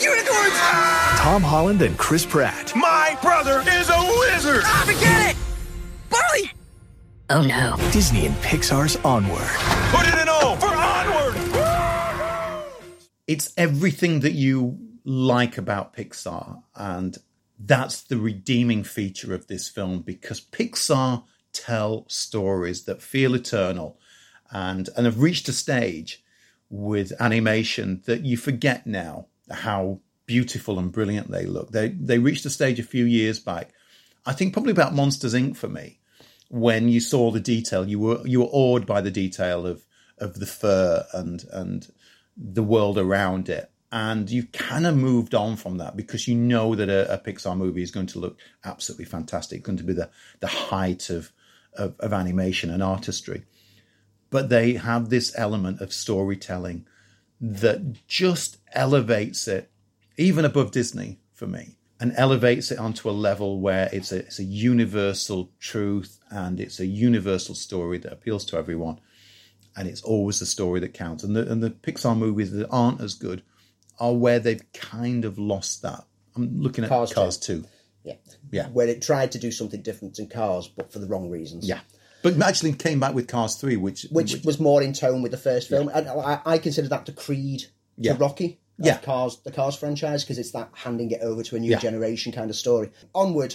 Unicorns! Tom Holland and Chris Pratt. My brother is a wizard. Ah, forget it! Barley! Oh no. Disney and Pixar's Onward. Put it in O for onward. it's everything that you like about Pixar, and that's the redeeming feature of this film because Pixar tell stories that feel eternal and and have reached a stage with animation that you forget now how beautiful and brilliant they look. They they reached a stage a few years back. I think probably about Monsters Inc. for me, when you saw the detail, you were you were awed by the detail of of the fur and and the world around it. And you kind of moved on from that because you know that a, a Pixar movie is going to look absolutely fantastic, going to be the, the height of, of, of animation and artistry. But they have this element of storytelling that just elevates it, even above Disney for me, and elevates it onto a level where it's a, it's a universal truth and it's a universal story that appeals to everyone and it's always the story that counts. And the and the Pixar movies that aren't as good are where they've kind of lost that. I'm looking at Cars Cars, two. two. Yeah. Yeah. Where it tried to do something different than Cars, but for the wrong reasons. Yeah, but actually came back with Cars three, which Which, was more in tone with the first film. And I, I consider that to Creed, Yeah. to Rocky. Yeah. Cars, the Cars franchise, because it's that handing it over to a new Yeah. generation kind of story. Onward,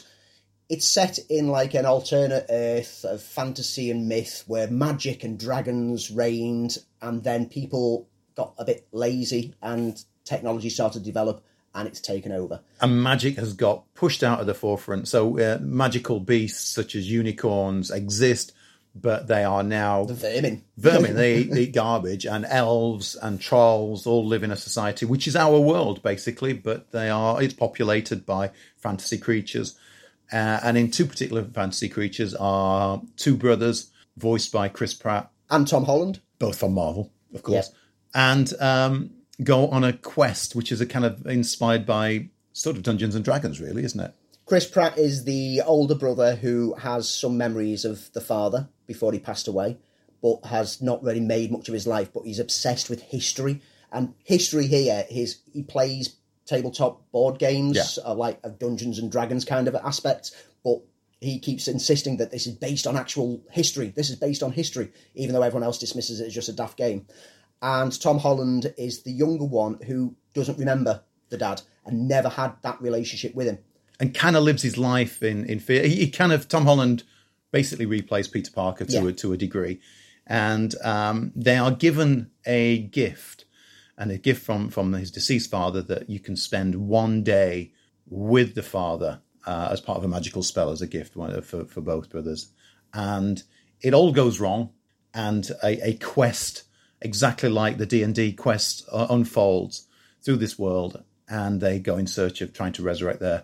it's set in like an alternate Earth of fantasy and myth where magic and dragons reigned, and then people got a bit lazy and technology started to develop, and it's taken over. and magic has got pushed out of the forefront. So uh, magical beasts such as unicorns exist, but they are now Vermin. vermin. they eat, garbage, and elves and trolls all live in a society which is our world basically, but they are it's populated by fantasy creatures. Uh, and in two particular fantasy creatures are two brothers voiced by Chris Pratt, And Tom Holland. both from Marvel, of course, and um, go on a quest which is a kind of inspired by sort of Dungeons and Dragons, really, isn't it? Chris Pratt is the older brother who has some memories of the father before he passed away, but has not really made much of his life. But he's obsessed with history, and history here is he plays tabletop board games, Yeah. uh, like a Dungeons and Dragons kind of aspect, but. He keeps insisting that this is based on actual history. This is based on history, even though everyone else dismisses it as just a daft game. And Tom Holland is the younger one who doesn't remember the dad and never had that relationship with him. and kind of lives his life in in fear. He, he kind of Tom Holland basically replays Peter Parker to Yeah. a, to a degree, and um, they are given a gift, and a gift from from his deceased father that you can spend one day with the father uh, as part of a magical spell as a gift for for both brothers, and it all goes wrong, and a, a quest exactly like the D and D quest uh, unfolds through this world, and they go in search of trying to resurrect their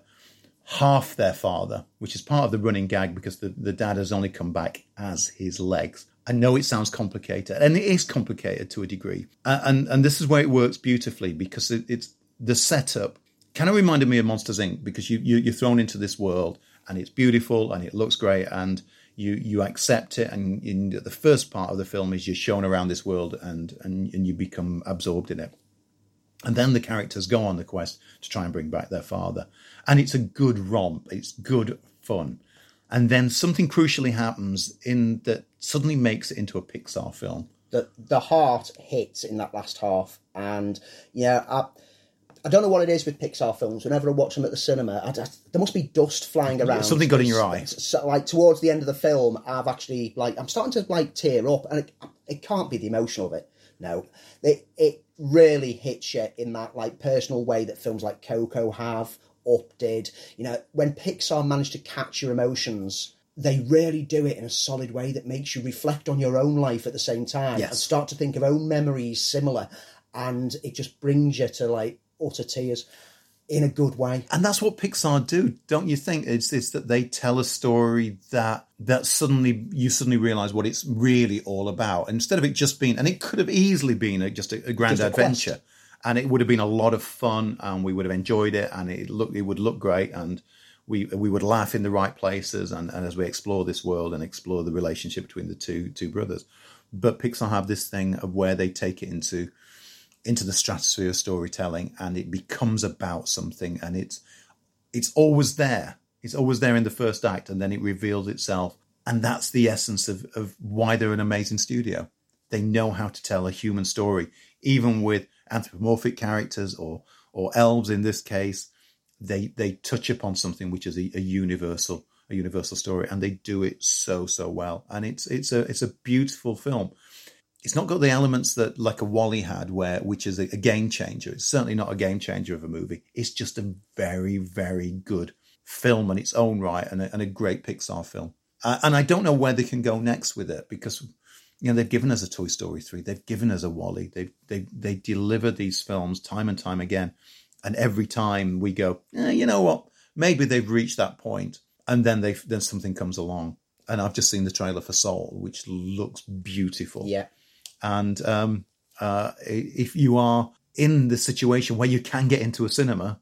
half their father, which is part of the running gag because the, the dad has only come back as his legs. I know it sounds complicated, and it is complicated to a degree, uh, and and this is where it works beautifully because it, it's the setup kind of reminded me of Monsters Inc. because you, you you're thrown into this world and it's beautiful and it looks great and you you accept it and in the first part of the film is you're shown around this world and and, and you become absorbed in it. And then the characters go on the quest to try and bring back their father. And it's a good romp. It's good fun. And then something crucially happens in that suddenly makes it into a Pixar film. the the heart hits in that last half, and yeah, I, I don't know what it is with Pixar films. Whenever I watch them at the cinema, I, I- there must be dust flying around. Something got in your eye. So, like towards the end of the film, I've actually like I'm starting to like tear up, and it, it can't be the emotion of it. No, it it really hits you in that like personal way that films like Coco have, Up did. You know, when Pixar managed to catch your emotions. They really do it in a solid way that makes you reflect on your own life at the same time Yes. and start to think of own memories similar, and it just brings you to like utter tears in a good way. And that's what Pixar do, don't you think? It's, it's that they tell a story that that suddenly you suddenly realize what it's really all about. Instead of it just being, and it could have easily been a, just a, a grand Just a adventure, quest. and it would have been a lot of fun, and we would have enjoyed it, and it look it would look great, and we we would laugh in the right places, and, and as we explore this world and explore the relationship between the two two brothers. But Pixar have this thing of where they take it into into the stratosphere of storytelling and it becomes about something and it's it's always there. It's always there in the first act and then it reveals itself. And that's the essence of, of why they're an amazing studio. They know how to tell a human story even with anthropomorphic characters or or elves in this case. They they touch upon something which is a, a universal a universal story and they do it so so well. And it's it's a it's a beautiful film it's not got the elements that like a WALL-E had, where which is a, a game changer. It's certainly not a game changer of a movie. It's just a very, very good film in its own right, and a, and a great Pixar film. Uh, and I don't know where they can go next with it because you know they've given us a Toy Story three, they've given us a WALL-E, they they they deliver these films time and time again, and every time we go, eh, you know what, maybe they've reached that point, and then they then something comes along. And I've just seen the trailer for Soul, which looks beautiful Yeah. And um, uh, if you are in the situation where you can get into a cinema,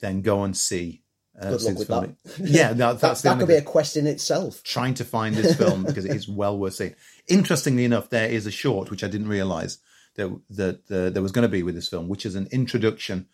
then go and see. Uh, Good luck with film. that. Yeah, that, That, that's that only could be a quest in itself. trying to find this film because it is well worth seeing. Interestingly enough, there is a short which I didn't realize that that uh, there was going to be with this film, which is an introduction,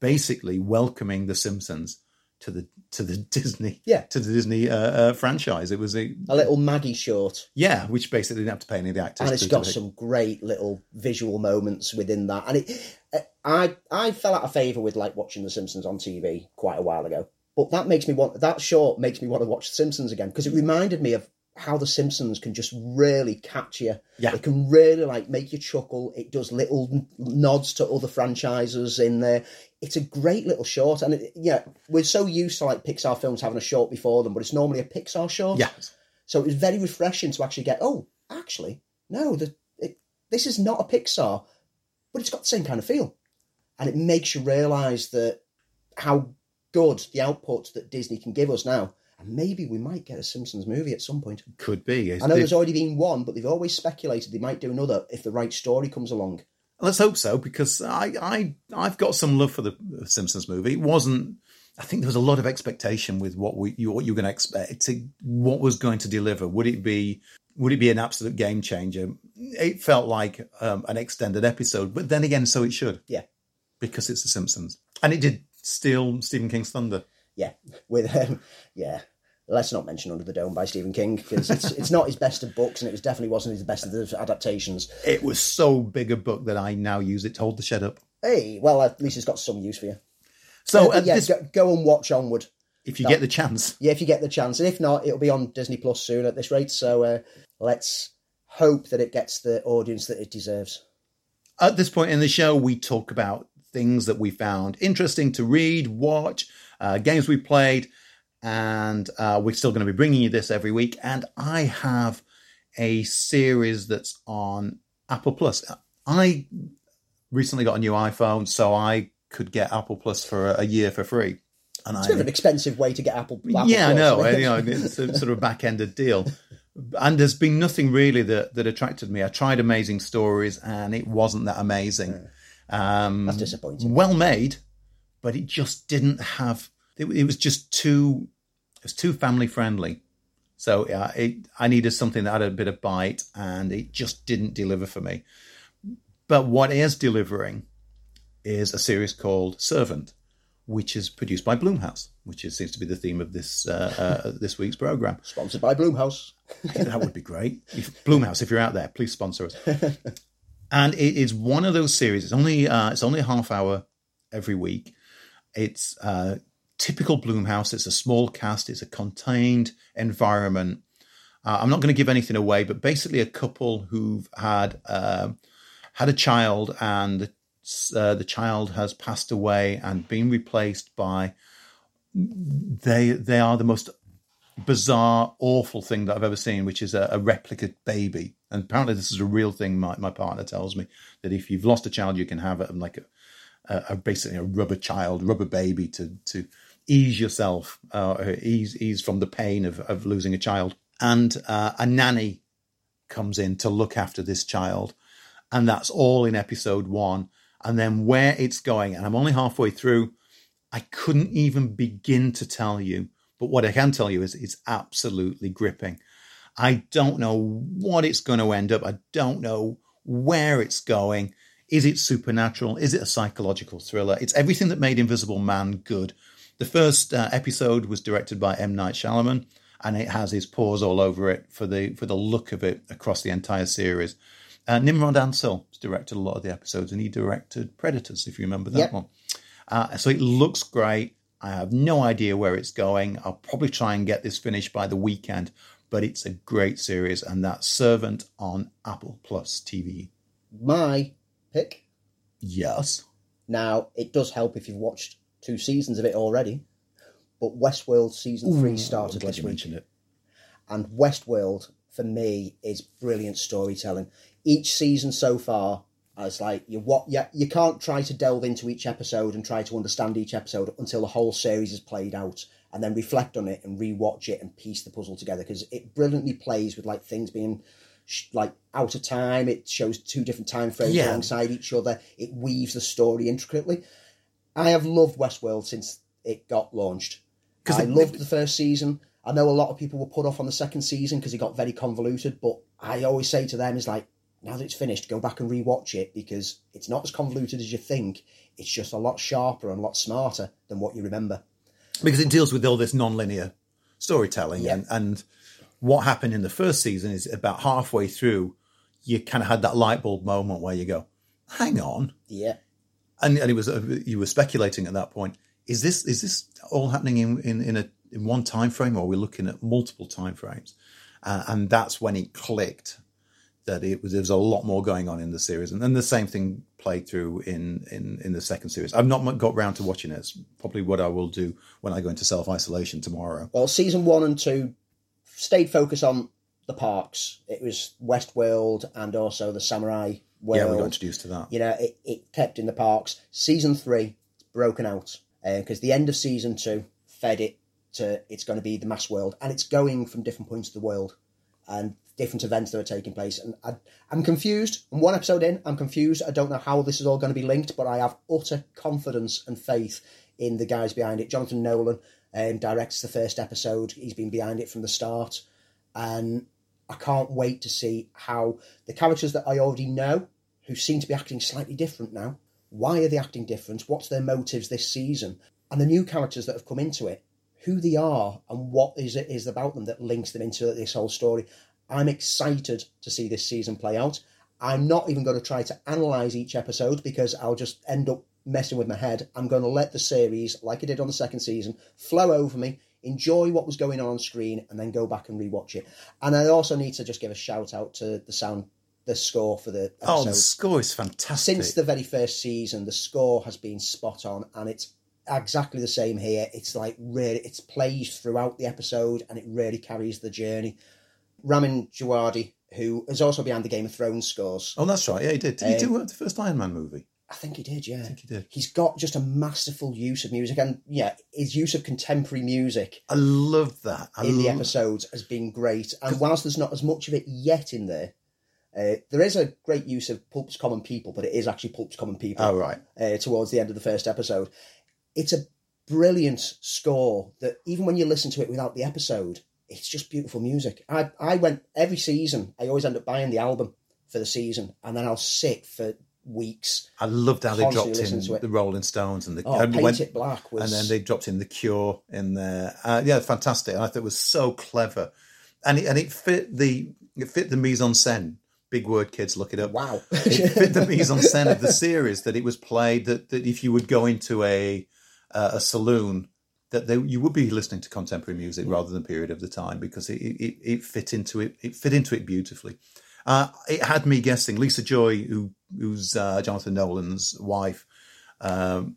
basically welcoming the Simpsons to the to the Disney Yeah. to the Disney uh, uh, franchise. It was a A little Maggie short. yeah, which basically didn't have to pay any of the actors. and it's got some great little visual moments within that. And it, I I fell out of favour with like watching The Simpsons on TV quite a while ago, but that makes me want that short makes me want to watch The Simpsons again because it reminded me of how The Simpsons can just really catch you. Yeah. it can really like make you chuckle. It does little nods to other franchises in there. It's a great little short, and it, yeah, we're so used to like Pixar films having a short before them, but it's normally a Pixar short. Yeah. So it was very refreshing to actually get, oh, actually, no, the, it, this is not a Pixar, but it's got the same kind of feel. And it makes you realise that how good the output that Disney can give us now. And maybe we might get a Simpsons movie at some point. Could be. I know there's already been one, but they've always speculated they might do another if the right story comes along. Let's hope so, because I, I, I've got some love for the Simpsons movie. It wasn't. I think there was a lot of expectation with what we, you, what you were going to expect. To, what was going to deliver? Would it be? Would it be an absolute game changer? It felt like um, an extended episode, but then again, so it should. Yeah. because it's The Simpsons, and it did steal Stephen King's thunder. Yeah, with um, yeah. Let's not mention Under the Dome by Stephen King because it's it's not his best of books and it was definitely wasn't his best of the adaptations. It was so big a book that I now use it to hold the shed up. Hey, well at least it's got some use for you. So Uh, at yeah, this, go, go and watch Onward. if you get the chance, Yeah, if you get the chance, and if not, it'll be on Disney Plus soon at this rate. So uh, let's hope that it gets the audience that it deserves. At this point in the show, we talk about things that we found interesting to read, watch, uh, games we played, and uh, we're still going to be bringing you this every week. And I have a series that's on Apple Plus. I recently got a new iPhone, so I could get Apple Plus for a, a year for free. And It's I a bit of an expensive way to get Apple. Apple yeah, I Plus. know. you know, it's a sort of back-ended deal. And there's been nothing really that, that attracted me. I tried Amazing Stories, and it wasn't that amazing. Um, That's disappointing. Well made, but it just didn't have. It, it was just too. Was too family friendly. So yeah, it, I needed something that had a bit of bite, and it just didn't deliver for me. But what is delivering is a series called Servant, which is produced by Blumhouse, which is, seems to be the theme of this uh, uh, this week's program. Sponsored by Blumhouse. that would be great. If, Blumhouse, if you're out there, please sponsor us. and it is one of those series. It's only uh, it's only a half hour every week. It's uh, typical Blumhouse. It's a small cast. It's a contained environment. Uh, I'm not going to give anything away, but basically, a couple who've had uh, had a child, and uh, the child has passed away and been replaced by they they are the most bizarre, awful thing that I've ever seen, which is a, a replica baby. And apparently, this is a real thing. My, my partner tells me that if you've lost a child, you can have it like a, a, a basically a rubber child, rubber baby to to ease yourself, uh, ease ease from the pain of, of losing a child. And uh, a nanny comes in to look after this child, and that's all in episode one. And then where it's going, and I'm only halfway through. I couldn't even begin to tell you but what I can tell you is it's absolutely gripping. I don't know what it's going to end up. I don't know where it's going. Is it supernatural? Is it a psychological thriller? It's everything that made Invisible Man good. The first uh, episode was directed by M. Night Shyamalan, and it has his paws all over it for the for the look of it across the entire series. Uh, Nimród Antal directed a lot of the episodes, and he directed Predators, if you remember that Yep. one. Uh, so it looks great. I have no idea where it's going. I'll probably try and get this finished by the weekend, but it's a great series, and that's Servant on Apple Plus TV. My pick. Yes. Now, it does help if you've watched two seasons of it already, but Westworld season three started Glad this you week. it. And Westworld, for me, is brilliant storytelling. Each season so far, it's like you what you, you can't try to delve into each episode and try to understand each episode until the whole series is played out and then reflect on it and rewatch it and piece the puzzle together because it brilliantly plays with like things being like out of time it shows two different time frames Yeah. alongside each other it weaves the story intricately i have loved westworld since it got launched. 'Cause i loved the first season. I know a lot of people were put off on the second season because it got very convoluted but i always say to them is like now that it's finished go back and rewatch it because it's not as convoluted as you think. It's just a lot sharper and a lot smarter than what you remember. Because it deals with all this non-linear storytelling, Yeah. and, and what happened in the first season is about halfway through, you kind of had that light bulb moment where you go, "Hang on, yeah and, and it was uh, you were speculating at that point. Is this is this all happening in in, in a in one time frame, or are we looking at multiple time frames? Uh, and that's when it clicked that it was there was a lot more going on in the series, and then the same thing played through in in in the second series. I've not got round to watching it. It's probably what I will do when I go into self isolation tomorrow. Well, season one and two stayed focused on the parks. It was Westworld and also the Samurai world. Yeah, we got introduced to that. You know, it, it kept in the parks. Season three, it's broken out because the end of season two fed it to it's going to be the mass world, and it's going from different points of the world and different events that are taking place. And I, I'm confused. I'm one episode in, I'm confused. I don't know how this is all going to be linked, but I have utter confidence and faith in the guys behind it. Jonathan Nolan um, directs the first episode. He's been behind it from the start, and I can't wait to see how the characters that I already know, who seem to be acting slightly different now, why are they acting different? What's their motives this season? And the new characters that have come into it, who they are and what is it is about them that links them into this whole story. I'm excited to see this season play out. I'm not even going to try to analyze each episode because I'll just end up messing with my head. I'm going to let the series, like I did on the second season, flow over me, enjoy what was going on on screen, and then go back and rewatch it. And I also need to just give a shout out to the sound, the score for the episode. Oh, the score is fantastic. Since the very first season, the score has been spot on, and it's exactly the same here. It's like really, it's plays throughout the episode, and it really carries the journey. Ramin Djawadi, who is also behind the Game of Thrones scores. oh, that's right. Yeah, he did. Did he Um, do uh, the first Iron Man movie? I think he did, yeah. I think he did. He's got just a masterful use of music, and yeah, his use of contemporary music I love that. I in the episodes has been great. And whilst there's not as much of it yet in there, uh, there is a great use of Pulp's Common People, but it is actually Pulp's Common People. Oh, right. uh, towards the end of the first episode. It's a brilliant score that even when you listen to it without the episode, it's just beautiful music. I, I went every season, I always end up buying the album for the season, and then I'll sit for weeks. I loved how they dropped in the Rolling Stones and the Oh, and, Paint when- It Black was. and then they dropped in the Cure in there. Uh, yeah, fantastic. I thought it was so clever, and it, and it fit the it fit the mise en scène. Big word, kids, look it up. Wow. it fit the mise en scène of the series that it was played. That, that if you would go into a uh, a saloon, that they, you would be listening to contemporary music rather than period of the time because it, it, it fit into it. It fit into it beautifully. Uh, it had me guessing. Lisa Joy, who who's uh, Jonathan Nolan's wife, um,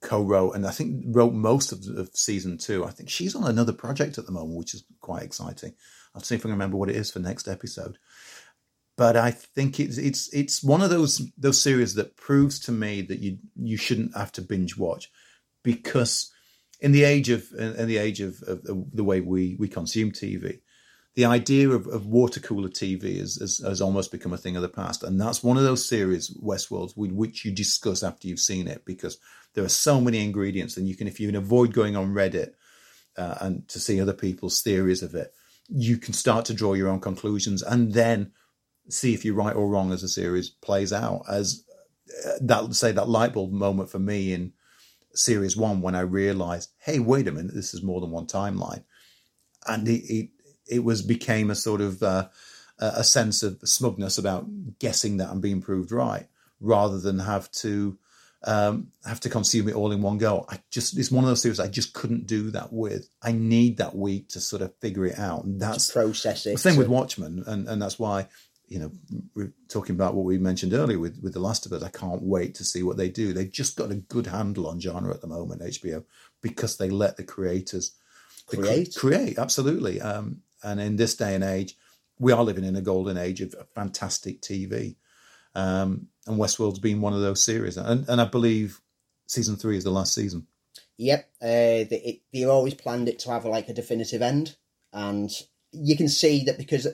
co-wrote and I think wrote most of, of season two. I think she's on another project at the moment, which is quite exciting. I'll see if I can remember what it is for next episode. But I think it's it's it's one of those those series that proves to me that you you shouldn't have to binge watch because in the age of in the age of, of the way we we consume TV, the idea of, of water cooler TV has, has, has almost become a thing of the past. And that's one of those series, Westworld, with which you discuss after you've seen it because there are so many ingredients. And you can, if you can avoid going on Reddit uh, and to see other people's theories of it, you can start to draw your own conclusions and then see if you're right or wrong as the series plays out. As uh, that, say, that light bulb moment for me in series one when I realized, hey, wait a minute, this is more than one timeline. And it, it it was became a sort of uh, a sense of smugness about guessing that I'm being proved right, rather than have to um, have to consume it all in one go. I just it's one of those series I just couldn't do that with. I need that week to sort of figure it out, and that's process it. same with Watchmen, and and that's why you know we're talking about what we mentioned earlier with with The Last of Us. I can't wait to see what they do. They've just got a good handle on genre at the moment, HBO, because they let the creators the cre- Create. create absolutely. Um, and in this day and age, we are living in a golden age of fantastic TV. Um, and Westworld's been one of those series, and and I believe season three is the last season. Yep, uh, they, it, they always planned it to have like a definitive end, and you can see that because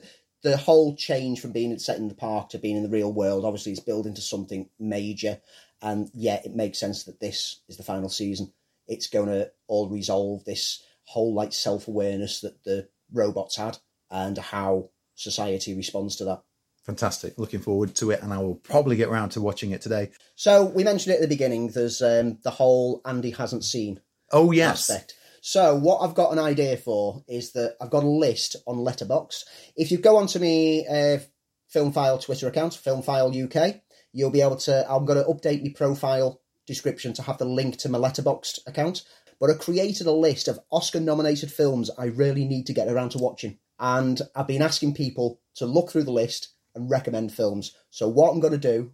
the whole change from being set in the park to being in the real world obviously is building to something major, and yeah, it makes sense that this is the final season. It's going to all resolve this whole like self awareness that the robots had and how society responds to that. Fantastic. Looking forward to it, and I will probably get round to watching it today. So we mentioned it at the beginning. There's um, the whole Andy hasn't seen Oh yes, aspect. So what I've got an idea for is that I've got a list on Letterboxd. If you go onto me uh, Film File Twitter account, Film File UK, you'll be able to. I'm going to update my profile description to have the link to my letterboxd account. But I created a list of Oscar nominated films I really need to get around to watching. And I've been asking people to look through the list and recommend films. So, what I'm going to do,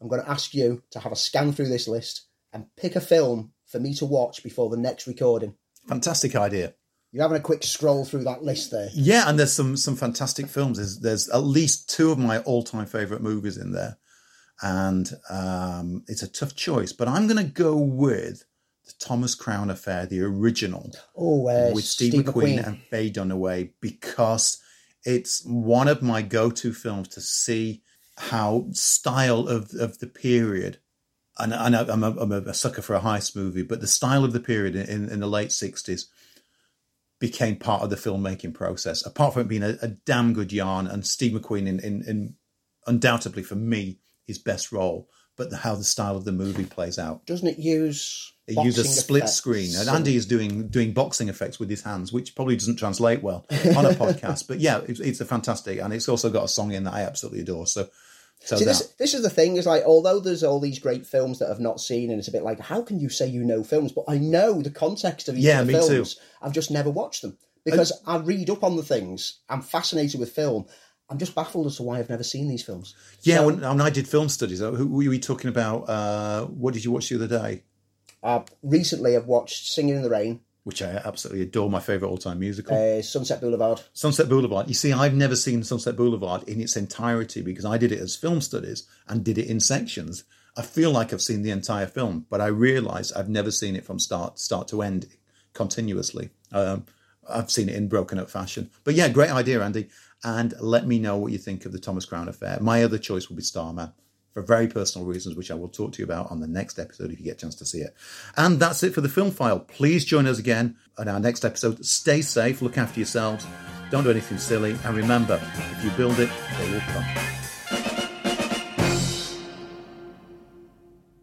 I'm going to ask you to have a scan through this list and pick a film for me to watch before the next recording. Fantastic idea. You're having a quick scroll through that list there. Yeah, and there's some some fantastic films. There's there's at least two of my all time favorite movies in there, and um, it's a tough choice. But I'm going to go with the Thomas Crown Affair, the original, Oh, uh, with Steve, Steve McQueen, McQueen. and Faye Dunaway, because it's one of my go to films to see how style of of the period. And, and I'm, a, I'm a sucker for a heist movie, but the style of the period in, in the late 60s became part of the filmmaking process. Apart from it being a, a damn good yarn, and Steve McQueen in, in, in undoubtedly for me his best role, but the, how the style of the movie plays out. Doesn't it use? It uses split effects? screen, and Andy is doing doing boxing effects with his hands, which probably doesn't translate well on a podcast. But yeah, it's, it's a fantastic, and it's also got a song in that I absolutely adore. So, so See, this, this is the thing is like, although there's all these great films that I've not seen, and it's a bit like, how can you say you know films? But I know the context of each Yeah, of the me too. films. I've just never watched them because I read up on the things. I'm fascinated with film. I'm just baffled as to why I've never seen these films. yeah, So, when, when I did film studies, uh, who were you talking about? Uh, what did you watch the other day? uh, recently I've watched Singing in the Rain, Which I absolutely adore, my favorite all time musical. uh, Sunset Boulevard. Sunset Boulevard. You see, I've never seen Sunset Boulevard in its entirety because I did it as film studies and did it in sections. I feel like I've seen the entire film, but I realise I've never seen it from start start to end continuously. Um, I've seen it in broken up fashion. But yeah, great idea, Andy. And let me know what you think of the Thomas Crown affair. My other choice will be Starman for very personal reasons, which I will talk to you about on the next episode if you get a chance to see it. And that's it for the film file. Please join us again on our next episode. Stay safe, look after yourselves, don't do anything silly, and remember, if you build it, they will come.